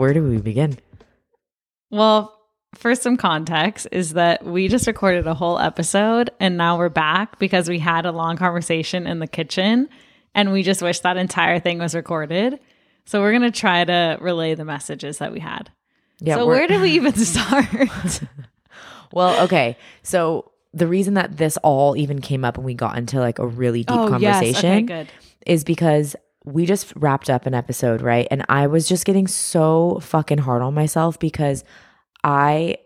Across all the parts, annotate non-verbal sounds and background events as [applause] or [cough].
where do we begin? Well, for some context, is that we just recorded a whole episode and now we're back because we had a long conversation in the kitchen and we just wish that entire thing was recorded. So we're going to try to relay the messages that we had. Yeah. so where did we even [laughs] start? Well, okay. So the reason that this all even came up and we got into like a really deep oh, conversation Oh, Okay, good. is because we just wrapped up an episode, right? And I was just getting so fucking hard on myself because I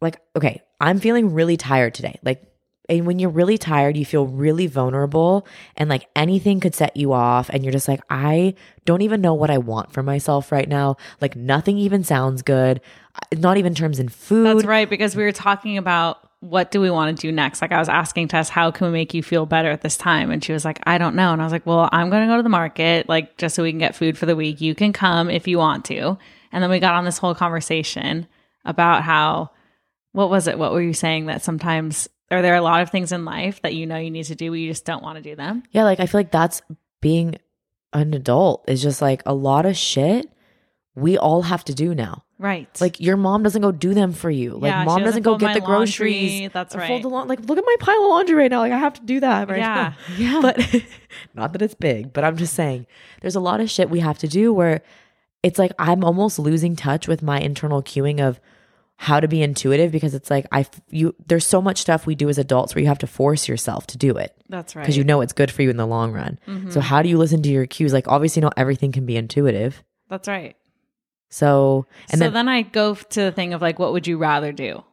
like okay, I'm feeling really tired today. Like and when you're really tired, you feel really vulnerable and like anything could set you off and you're just like I don't even know what I want for myself right now. Like nothing even sounds good. Uh, not even terms in food. That's right, because we were talking about what do we want to do next. Like I was asking Tess, how can we make you feel better at this time? And she was like, I don't know. And I was like, well, I'm going to go to the market, like just so we can get food for the week. You can come if you want to. And then we got on this whole conversation about how, what was it? What were you saying that sometimes are there a lot of things in life that you know you need to do, but you just don't want to do them? Yeah, like I feel like that's being an adult is just like a lot of shit we all have to do now. Right. Like your mom doesn't go do them for you. Like Yeah, mom doesn't doesn't go get the laundry. groceries. That's right. Fold the lawn. Like look at my pile of laundry right now. Like I have to do that right yeah. now. [laughs] Yeah. But [laughs] not that it's big, but I'm just saying there's a lot of shit we have to do where it's like I'm almost losing touch with my internal cueing of how to be intuitive because it's like I you there's so much stuff we do as adults where you have to force yourself to do it That's right. because you know it's good for you in the long run. Mm-hmm. So how do you listen to your cues? Like obviously not everything can be intuitive. That's right. So and so then, then, I go to the thing of like, what would you rather do?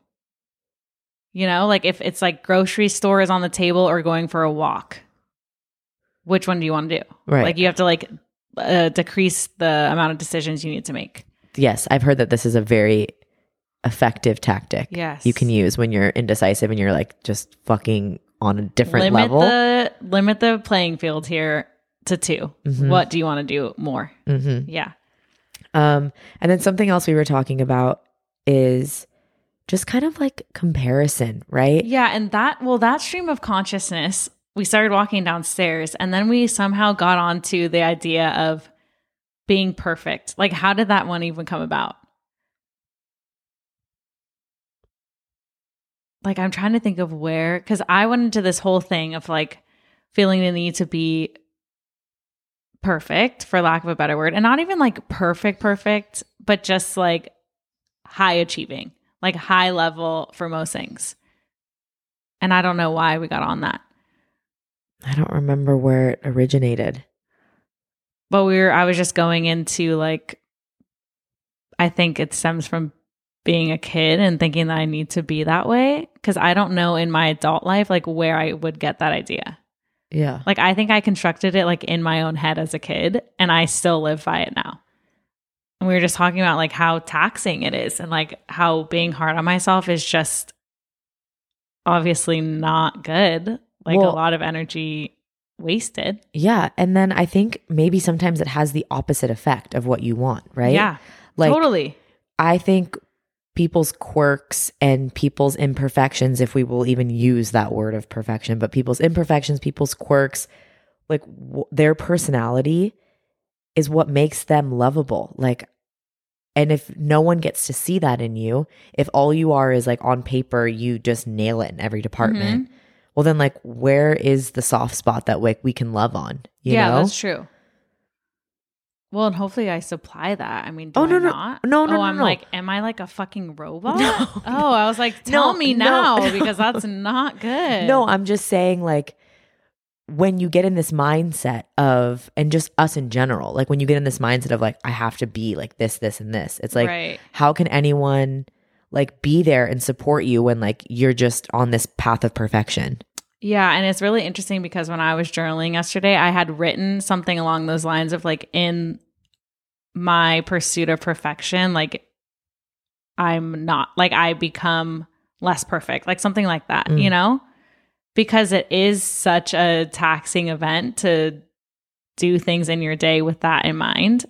You know, like if it's like grocery store is on the table or going for a walk, which one do you want to do? Right. Like you have to like uh, decrease the amount of decisions you need to make. yes, I've heard that this is a very effective tactic. Yes. You can use when you're indecisive and you're like just fucking on a different limit level. the limit the playing field here to 2 Mhm. What do you want to do more? hmm Yeah. Um, and then something else we were talking about is just kind of like comparison, right? Yeah, and that well, that stream of consciousness, we started walking downstairs, and then we somehow got onto the idea of being perfect. Like, how did that one even come about? Like, I'm trying to think of where, because I went into this whole thing of like feeling the need to be perfect, for lack of a better word, and not even like perfect, perfect, but just like high achieving, like high level for most things. And I don't know why we got on that. I don't remember where it originated. But we were I was just going into like I think it stems from being a kid and thinking that I need to be that way cuz I don't know in my adult life like where I would get that idea. Yeah. Like I think I constructed it like in my own head as a kid and I still live by it now. And we were just talking about like how taxing it is and like how being hard on myself is just obviously not good. Like Well- a lot of energy wasted. Yeah. And then I think maybe sometimes it has the opposite effect of what you want, right? Yeah. Like totally. I think people's quirks and people's imperfections, if we will even use that word of perfection, but people's imperfections, people's quirks, like w- their personality is what makes them lovable. Like, and if no one gets to see that in you, if all you are is like on paper, you just nail it in every department, mm-hmm. well, then like, where is the soft spot that like we can love on? You yeah, know? that's true. Well, and hopefully I supply that. I mean, do Oh, I no, no. not? No, no, oh, no, I'm no. like, am I like a fucking robot? No. [laughs] Oh, I was like, [laughs] tell No, me no. now [laughs] because that's not good. No, I'm just saying, like, when you get in this mindset of, and just us in general, like when you get in this mindset of, like, I have to be like this, this, and this, it's like, right. how can anyone like be there and support you when like you're just on this path of perfection? Yeah, and it's really interesting because when I was journaling yesterday, I had written something along those lines of like in my pursuit of perfection, like I'm not like I become less perfect, like something like that, Mm. you know? Because it is such a taxing event to do things in your day with that in mind.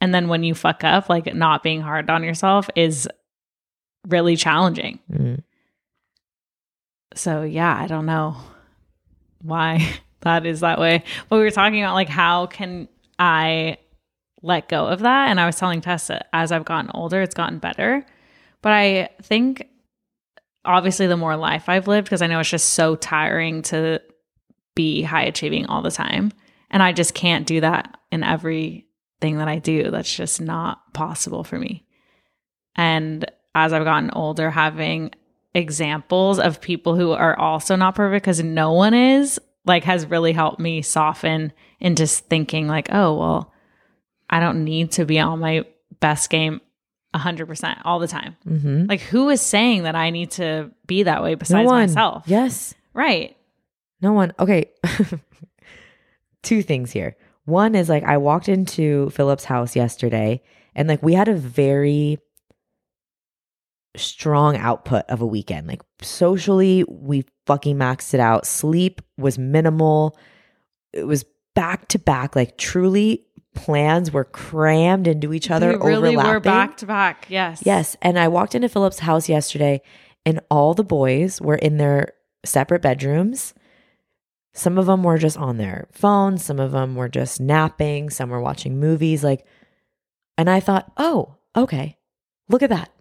And then when you fuck up, like not being hard on yourself is really challenging. Mm. So yeah, I don't know why [laughs] that is that way. But we were talking about like how can I let go of that. And I was telling Tessa as I've gotten older, it's gotten better. But I think obviously the more life I've lived, because I know it's just so tiring to be high achieving all the time. And I just can't do that in everything that I do. That's just not possible for me. And as I've gotten older, having examples of people who are also not perfect because no one is like has really helped me soften into thinking like oh well i don't need to be on my best game 100% all the time Mm-hmm. like who is saying that i need to be that way besides no one. myself Yes. right No one. Okay. [laughs] Two things here. One is like I walked into Philip's house yesterday and like we had a very strong output of a weekend. Like socially, we fucking maxed it out. Sleep was minimal. It was back to back. Like truly plans were crammed into each other. Overlapping. we really were back to back yes Yes. And I walked into Philip's house yesterday and all the boys were in their separate bedrooms. Some of them were just on their phones, some of them were just napping, some were watching movies. Like, and I thought, oh, okay, look at that.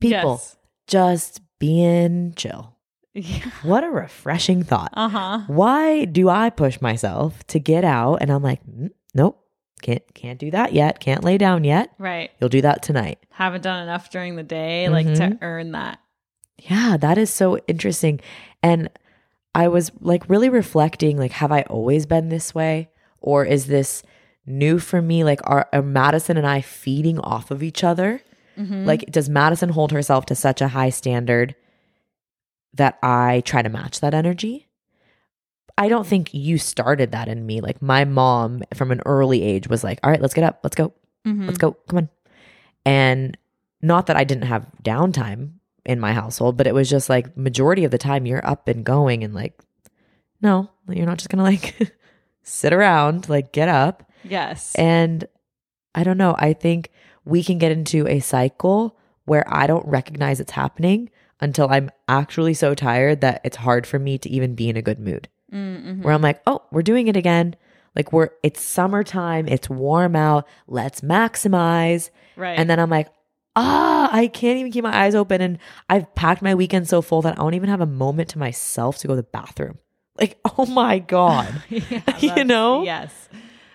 People Yes. just being chill. yeah. What a refreshing thought. uh-huh Why do I push myself to get out? And I'm like, "Mm, nope, can't can't do that yet. Can't lay down yet. right You'll do that tonight. haven't done enough during the day like to Mhm. earn that Yeah, that is so interesting. And I was like really reflecting like have I always been this way or is this new for me like are, are Madison and I feeding off of each other? Mhm. Like does Madison hold herself to such a high standard that I try to match that energy? I don't think you started that in me. Like my mom from an early age was like, "All right, let's get up. Let's go. Mhm. Let's go. Come on. And not that I didn't have downtime in my household, but it was just like majority of the time you're up and going and like, no, you're not just gonna like [laughs] sit around, like get up. yes And I don't know. I think we can get into a cycle where I don't recognize it's happening until I'm actually so tired that it's hard for me to even be in a good mood Mm-hmm. where I'm like, oh, we're doing it again. Like we're it's summertime, it's warm out, let's maximize. right And then I'm like, ah, I can't even keep my eyes open. And I've packed my weekend so full that I don't even have a moment to myself to go to the bathroom. Like, [laughs] oh my God. [laughs] Yeah, [laughs] You know? Yes,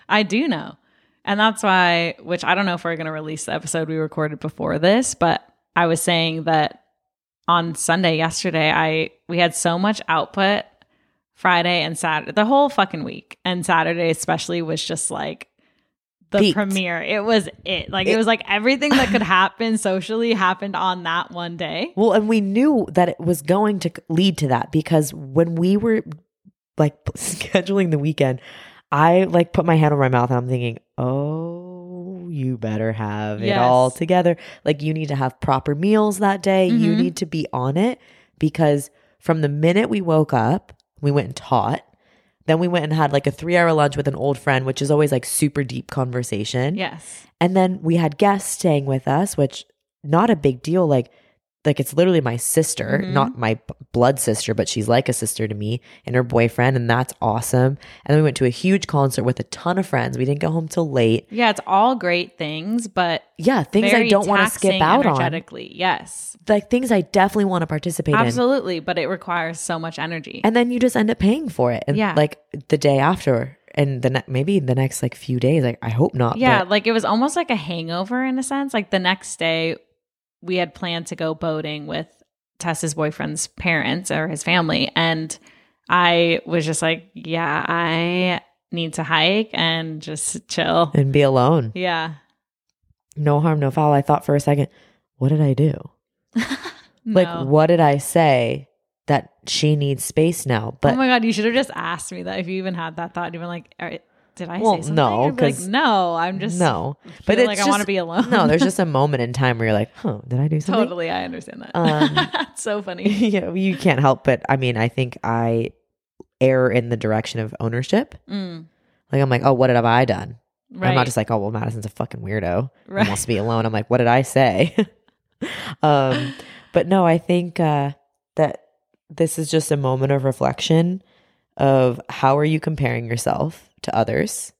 I do know. And that's why, which I don't know if we're going to release the episode we recorded before this, but I was saying that on Sunday yesterday, I we had so much output Friday and Saturday, the whole fucking week, and Saturday especially was just like the Peaked. premiere. It was it. Like it, It- was like everything that could [laughs] happen socially happened on that one day. Well, and we knew that it was going to lead to that because when we were like [laughs] scheduling the weekend, I like put my hand over my mouth and I'm thinking, oh, you better have it all together. Like you need to have proper meals that day. You Mhm. need to be on it because from the minute we woke up, we went and taught. Then we went and had like a three hour lunch with an old friend, which is always like super deep conversation. Yes. And then we had guests staying with us, which not a big deal. Like, like it's literally my sister, Mhm. not my blood sister, but she's like a sister to me and her boyfriend, and that's awesome. And then we went to a huge concert with a ton of friends. We didn't go home till late. Yeah, it's all great things, but Yeah, things I don't want to skip out on. energetically. Yes. Like things I definitely want to participate in. Absolutely, but it requires so much energy. And then you just end up paying for it. And Yeah. like the day after, and the ne- maybe the next like few days. Like I hope not. yeah, but- like it was almost like a hangover in a sense. Like the next day, we had planned to go boating with Tessa's boyfriend's parents or his family. And I was just like, yeah, I need to hike and just chill. and be alone. Yeah. No harm, no foul. I thought for a second, what did I do? [laughs] Like, what did I say that she needs space now? But oh my God, you should have just asked me that if you even had that thought. You'd been like, "All right, did I Well, say something? no, You'd be like, no, I'm just no, but it's like just, I want to be alone. no, there's just a [laughs] moment in time where you're like, huh, did I do something? totally. I understand that. Um, [laughs] It's so funny. [laughs] yeah, you can't help but I mean, I think I err in the direction of ownership. Mm, Like I'm like, oh, what have I done? right. I'm not just like, oh, well, Madison's a fucking weirdo. right. wants to be alone. I'm like, what did I say? um, but no, I think uh, that this is just a moment of reflection of how are you comparing yourself to others?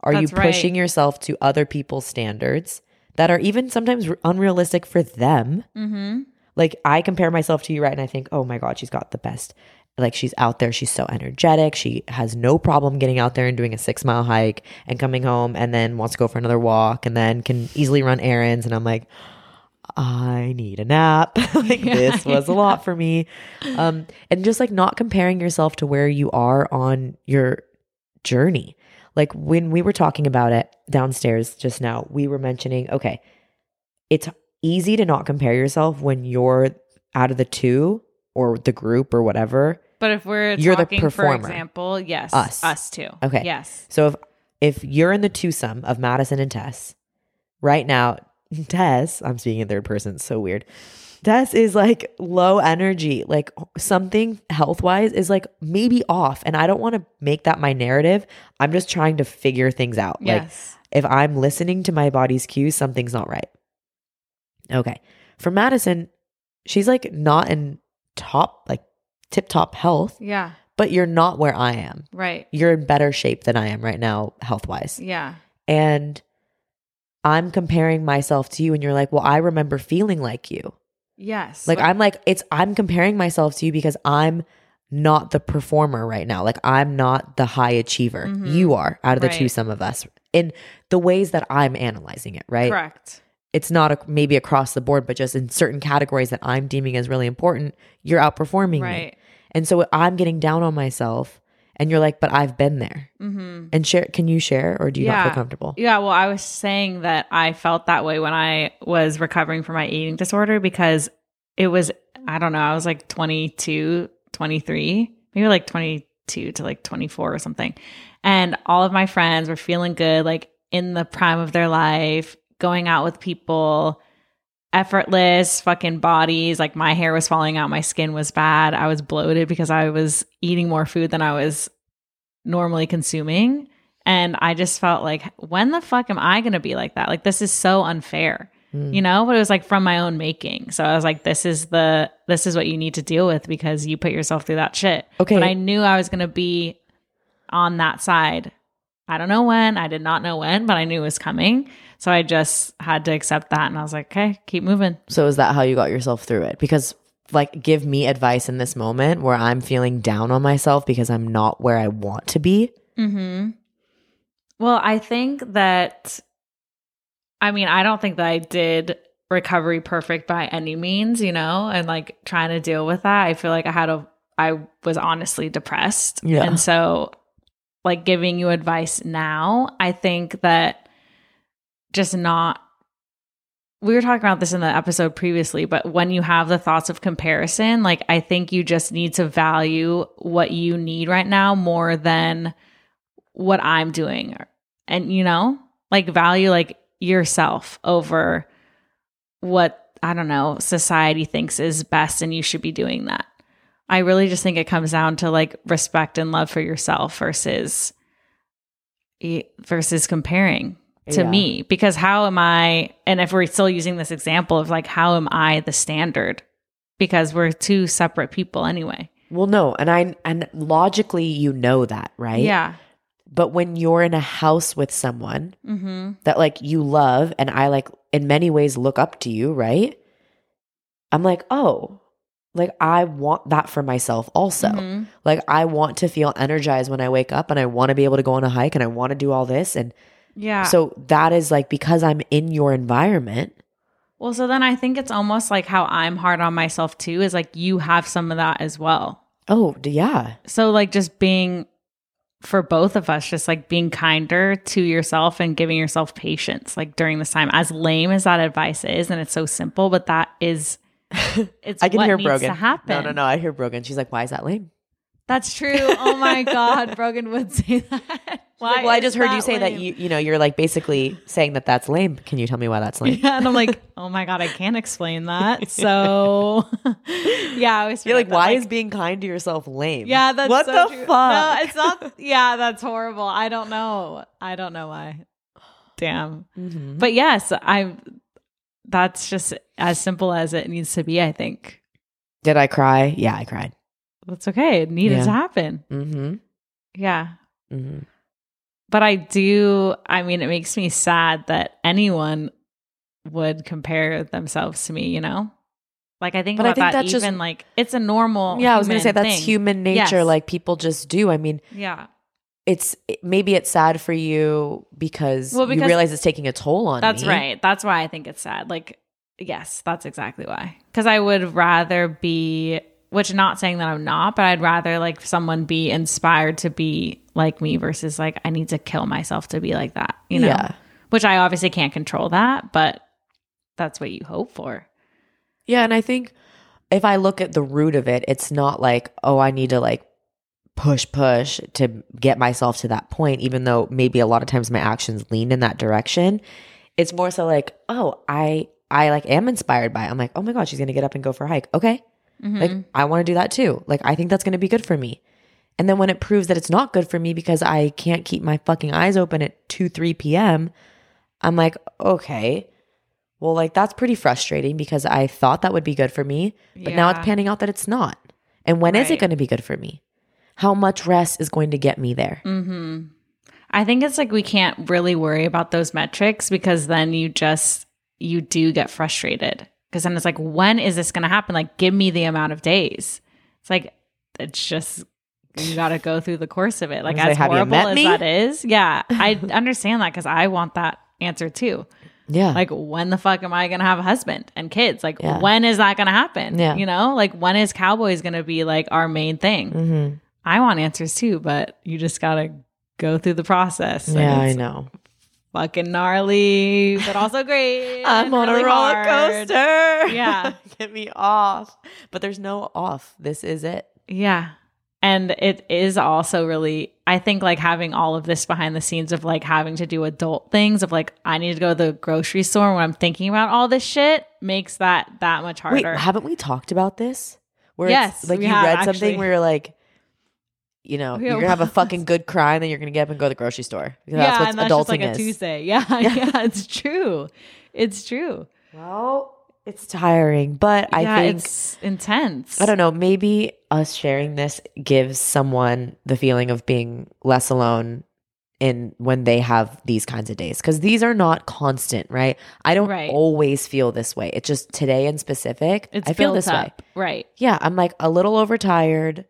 Are That's you right. pushing yourself to other people's standards that are even sometimes unrealistic for them? Mm-hmm. Like I compare myself to you, right? And I think, oh my God, she's got the best. Like she's out there, she's so energetic. She has no problem getting out there and doing a six mile hike and coming home and then wants to go for another walk and then can easily run errands. And I'm like, I need a nap. [laughs] like [laughs] this was a lot for me. Um, and just like not comparing yourself to where you are on your journey. Like when we were talking about it downstairs just now, we were mentioning, okay, it's easy to not compare yourself when you're out of the two or the group or whatever. But if we're You're the talking, for performer. example, yes, Us. us too. Okay. Yes. So if if you're in the twosome of Madison and Tess, right now, [laughs] Tess, I'm speaking in third person, it's so weird. Tess is like low energy, like something health wise is like maybe off. And I don't want to make that my narrative. I'm just trying to figure things out. Like Yes. if I'm listening to my body's cues, something's not right. Okay. For Madison, she's like not in top, like tip top health, yeah. but you're not where I am. Right. You're in better shape than I am right now, health wise. Yeah. And I'm comparing myself to you, and you're like, well, I remember feeling like you. Yes. Like, I'm like, it's, I'm comparing myself to you because I'm not the performer right now. Like, I'm not the high achiever. Mhm. You are out of the two, some of us in the ways that I'm analyzing it, right? correct. It's not a, maybe across the board, but just in certain categories that I'm deeming as really important, you're outperforming me. Right. And so I'm getting down on myself, and you're like, but I've been there. Mm-hmm. And share, can you share or do you not feel comfortable? Yeah, well, I was saying that I felt that way when I was recovering from my eating disorder because it was, I don't know, I was like 22, 23, maybe like 22 to like 24 or something. And all of my friends were feeling good, like in the prime of their life, going out with people, effortless fucking bodies. Like my hair was falling out, my skin was bad. I was bloated because I was eating more food than I was normally consuming. And I just felt like, when the fuck am I going to be like that? Like, this is so unfair, Mm. you know? But it was like from my own making. So I was like, this is the, this is what you need to deal with because you put yourself through that shit. Okay. But I knew I was going to be on that side. I don't know when. I did not know when, but I knew it was coming. So I just had to accept that. And I was like, okay, keep moving. So is that how you got yourself through it? Because like give me advice in this moment where I'm feeling down on myself because I'm not where I want to be. Hmm. Well, I think that. I mean, I don't think that I did recovery perfect by any means, you know, and like trying to deal with that. I feel like I had a. I was honestly depressed, Yeah. and so like giving you advice now, I think that just not. We were talking about this in the episode previously, but when you have the thoughts of comparison, like I think you just need to value what you need right now more than what I'm doing. And you know, like value like yourself over what I don't know, society thinks is best and you should be doing that. I really just think it comes down to like respect and love for yourself versus versus comparing to Yeah. me because how am I and if we're still using this example of like how am I the standard because we're two separate people anyway. Well, no, and I and logically you know that, right? Yeah. But when you're in a house with someone Mhm. that like you love and I like in many ways look up to you, right? I'm like, "Oh, like I want that for myself also." Mhm. Like I want to feel energized when I wake up and I want to be able to go on a hike and I want to do all this and Yeah. So that is like because I'm in your environment. Well, so then I think it's almost like how I'm hard on myself too is like you have some of that as well. Oh, yeah. So like just being for both of us just like being kinder to yourself and giving yourself patience like during this time. As lame as that advice is and it's so simple, but that is [laughs] it's I can hear Brogan. to happen. No, no, no. I hear Brogan. She's like, "Why is that lame?" That's true. Oh my [laughs] god, Brogan would say that. Why well, I just heard you say that you, you know, you're like basically saying that that's lame. Can you tell me why that's lame? Yeah, and I'm like, [laughs] oh my god, I can't explain that. So, yeah, I always You're like, that, why like, is being kind to yourself lame? Yeah, that's what so the true. fuck. No, it's not. Yeah, that's horrible. I don't know. I don't know why. Damn. Mhm. But yes, I. That's just as simple as it needs to be. I think Did I cry? Yeah, I cried. that's okay. It needed Yeah. to happen. Mm-hmm. Yeah. Mm-hmm. but I do. I mean, it makes me sad that anyone would compare themselves to me. You know, like I think But I think that that's even just- like it's a normal. Yeah, I was going to say that's thing. human nature. Yes. Like people just do. I mean, Yeah, it's maybe it's sad for you because, Well, you realize it's taking a toll on that's me. right. That's why I think it's sad. Like, yes, that's exactly why. Because I would rather be, which not saying that I'm not, but I'd rather like someone be inspired to be like me versus like I need to kill myself to be like that. You know, Yeah. which I obviously can't control that, but that's what you hope for. Yeah, and I think if I look at the root of it, it's not like, oh, I need to like push push to get myself to that point even though maybe a lot of times my actions lean in that direction. It's more so like, oh, I I like am inspired by it. I'm like, "Oh my god, she's going to get up and go for a hike." Okay. Mm-hmm. Like I want to do that too. Like I think that's going to be good for me. And then when it proves that it's not good for me because I can't keep my fucking eyes open at 2 3 p.m., I'm like, "Okay, well, like that's pretty frustrating because I thought that would be good for me, but now it's panning out that it's not. And when is it going to be good for me? How much rest is going to get me there? Mm-hmm. I think it's like we can't really worry about those metrics because then you just you do get frustrated because then it's like when is this going to happen? Like give me the amount of days. It's like it's just you got to go through the course of it. Like was like, as horrible as me?" that is, yeah, I [laughs] understand that because I want that answer too. Yeah. Like when the fuck am I going to have a husband and kids? Like Yeah. when is that going to happen? Yeah. you know, like when is Cowboys going to be like our main thing? hmm I want answers too, but you just gotta go through the process. Yeah, I know. Fucking gnarly, but also great. [laughs] I'm on really a roller hard. coaster. [laughs] Yeah. Get me off. But there's no off. This is it. Yeah. And it is also really, I think, like having all of this behind the scenes of like having to do adult things of like, I need to go to the grocery store when I'm thinking about all this shit makes that that much Wait, harder. haven't we talked about this? Where Yes, it's like you read actually. something where you're like, you know, Yeah, you're gonna have a fucking good cry, and then you're gonna get up and go to the grocery store. Yeah, that's what and that's just like a is. Tuesday. [laughs] Yeah, yeah, it's true. It's true. Well, it's tiring, but I yeah, think it's intense. I don't know. Maybe us sharing this gives someone the feeling of being less alone in when they have these kinds of days because these are not constant, right? I don't Right. always feel this way. It's just today in specific. It's I feel this way. up. Right. Yeah, I'm like a little overtired,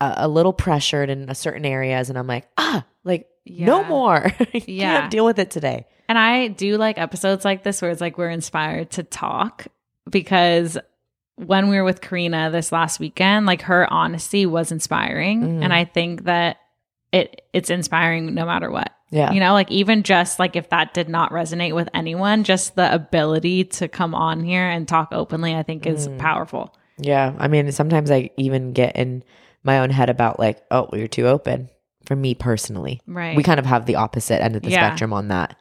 a, a little pressured in a certain areas, and I'm like, ah, like no Yeah. more. [laughs] Yeah. deal with it today. And I do like episodes like this where it's like we're inspired to talk because when we were with Karina this last weekend, like her honesty was inspiring. Mhm. And I think that it it's inspiring no matter what. Yeah, You know, like even just like if that did not resonate with anyone, just the ability to come on here and talk openly, I think is Mm. powerful. Yeah, I mean, sometimes I even get in my own head about like, oh, well, you're too open. For me personally, Right. we kind of have the opposite end of the Yeah. spectrum on that.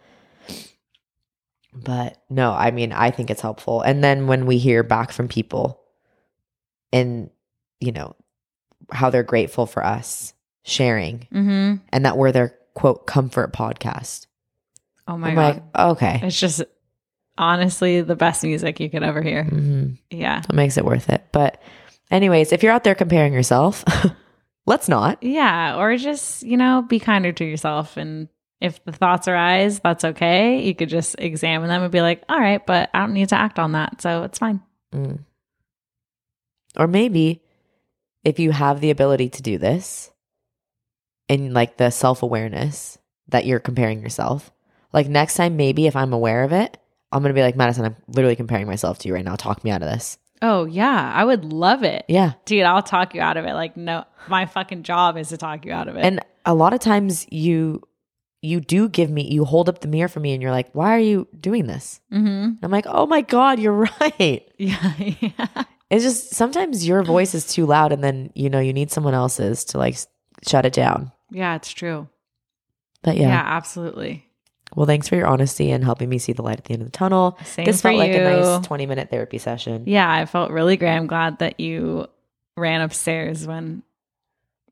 But no, I mean, I think it's helpful. And then when we hear back from people, and you know how they're grateful for us sharing, mm-hmm. and that we're their quote comfort podcast. Oh my I'm god. like, okay, it's just honestly the best music you could ever hear. hmm Yeah. that makes it worth it. But, anyways, if you're out there comparing yourself, [laughs] let's not. Yeah, or just, you know, be kinder to yourself. And if the thoughts arise, that's okay. You could just examine them and be like, all right, but I don't need to act on that. So it's fine. Mm. Or maybe if you have the ability to do this and like the self awareness that you're comparing yourself, like next time, maybe if I'm aware of it, I'm going to be like, Madison, I'm literally comparing myself to you right now. Talk me out of this. Oh, yeah. I would love it. Yeah. Dude, I'll talk you out of it. Like, no, my fucking job is to talk you out of it. And a lot of times you, you do give me, you hold up the mirror for me and you're like, why are you doing this? mm-hmm. And I'm like, oh my God, you're [laughs] right. [laughs] yeah, yeah. It's just sometimes your voice is too loud and then, you know, you need someone else's to like shut it down. Yeah, it's true. But Yeah, yeah. absolutely. Well, thanks for your honesty and helping me see the light at the end of the tunnel. Same this felt like a nice 20 minute therapy session. Yeah, I felt really great. I'm glad that you ran upstairs when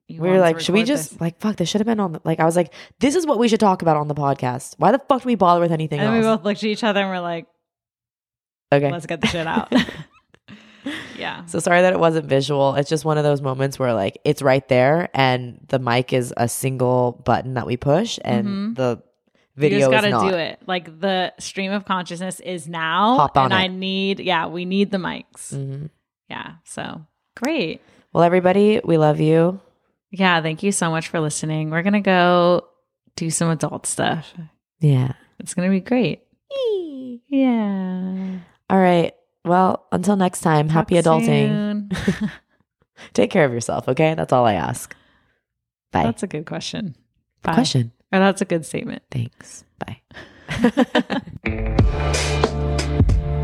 you we were like, should we just this. like fuck? This should have been on. The, like, I was like, this is what we should talk about on the podcast. Why the fuck do we bother with anything And we both looked at each other and we're like, okay, let's get the shit out. [laughs] [laughs] Yeah. So sorry that it wasn't visual. It's just one of those moments where like it's right there and the mic is a single button that we push and Mhm. the you just gotta not. do it. Like the stream of consciousness is now, Hop on and it. I need. Yeah, we need the mics. Mhm. Yeah. So great. Well, everybody, we love you. Yeah. Thank you so much for listening. We're gonna go do some adult stuff. Yeah. It's gonna be great. Yeah. All right. Well, until next time, happy adulting. [laughs] Take care of yourself, okay? That's all I ask. Bye. That's a good question. Bye. question. Oh, that's a good statement. Thanks. Bye. [laughs]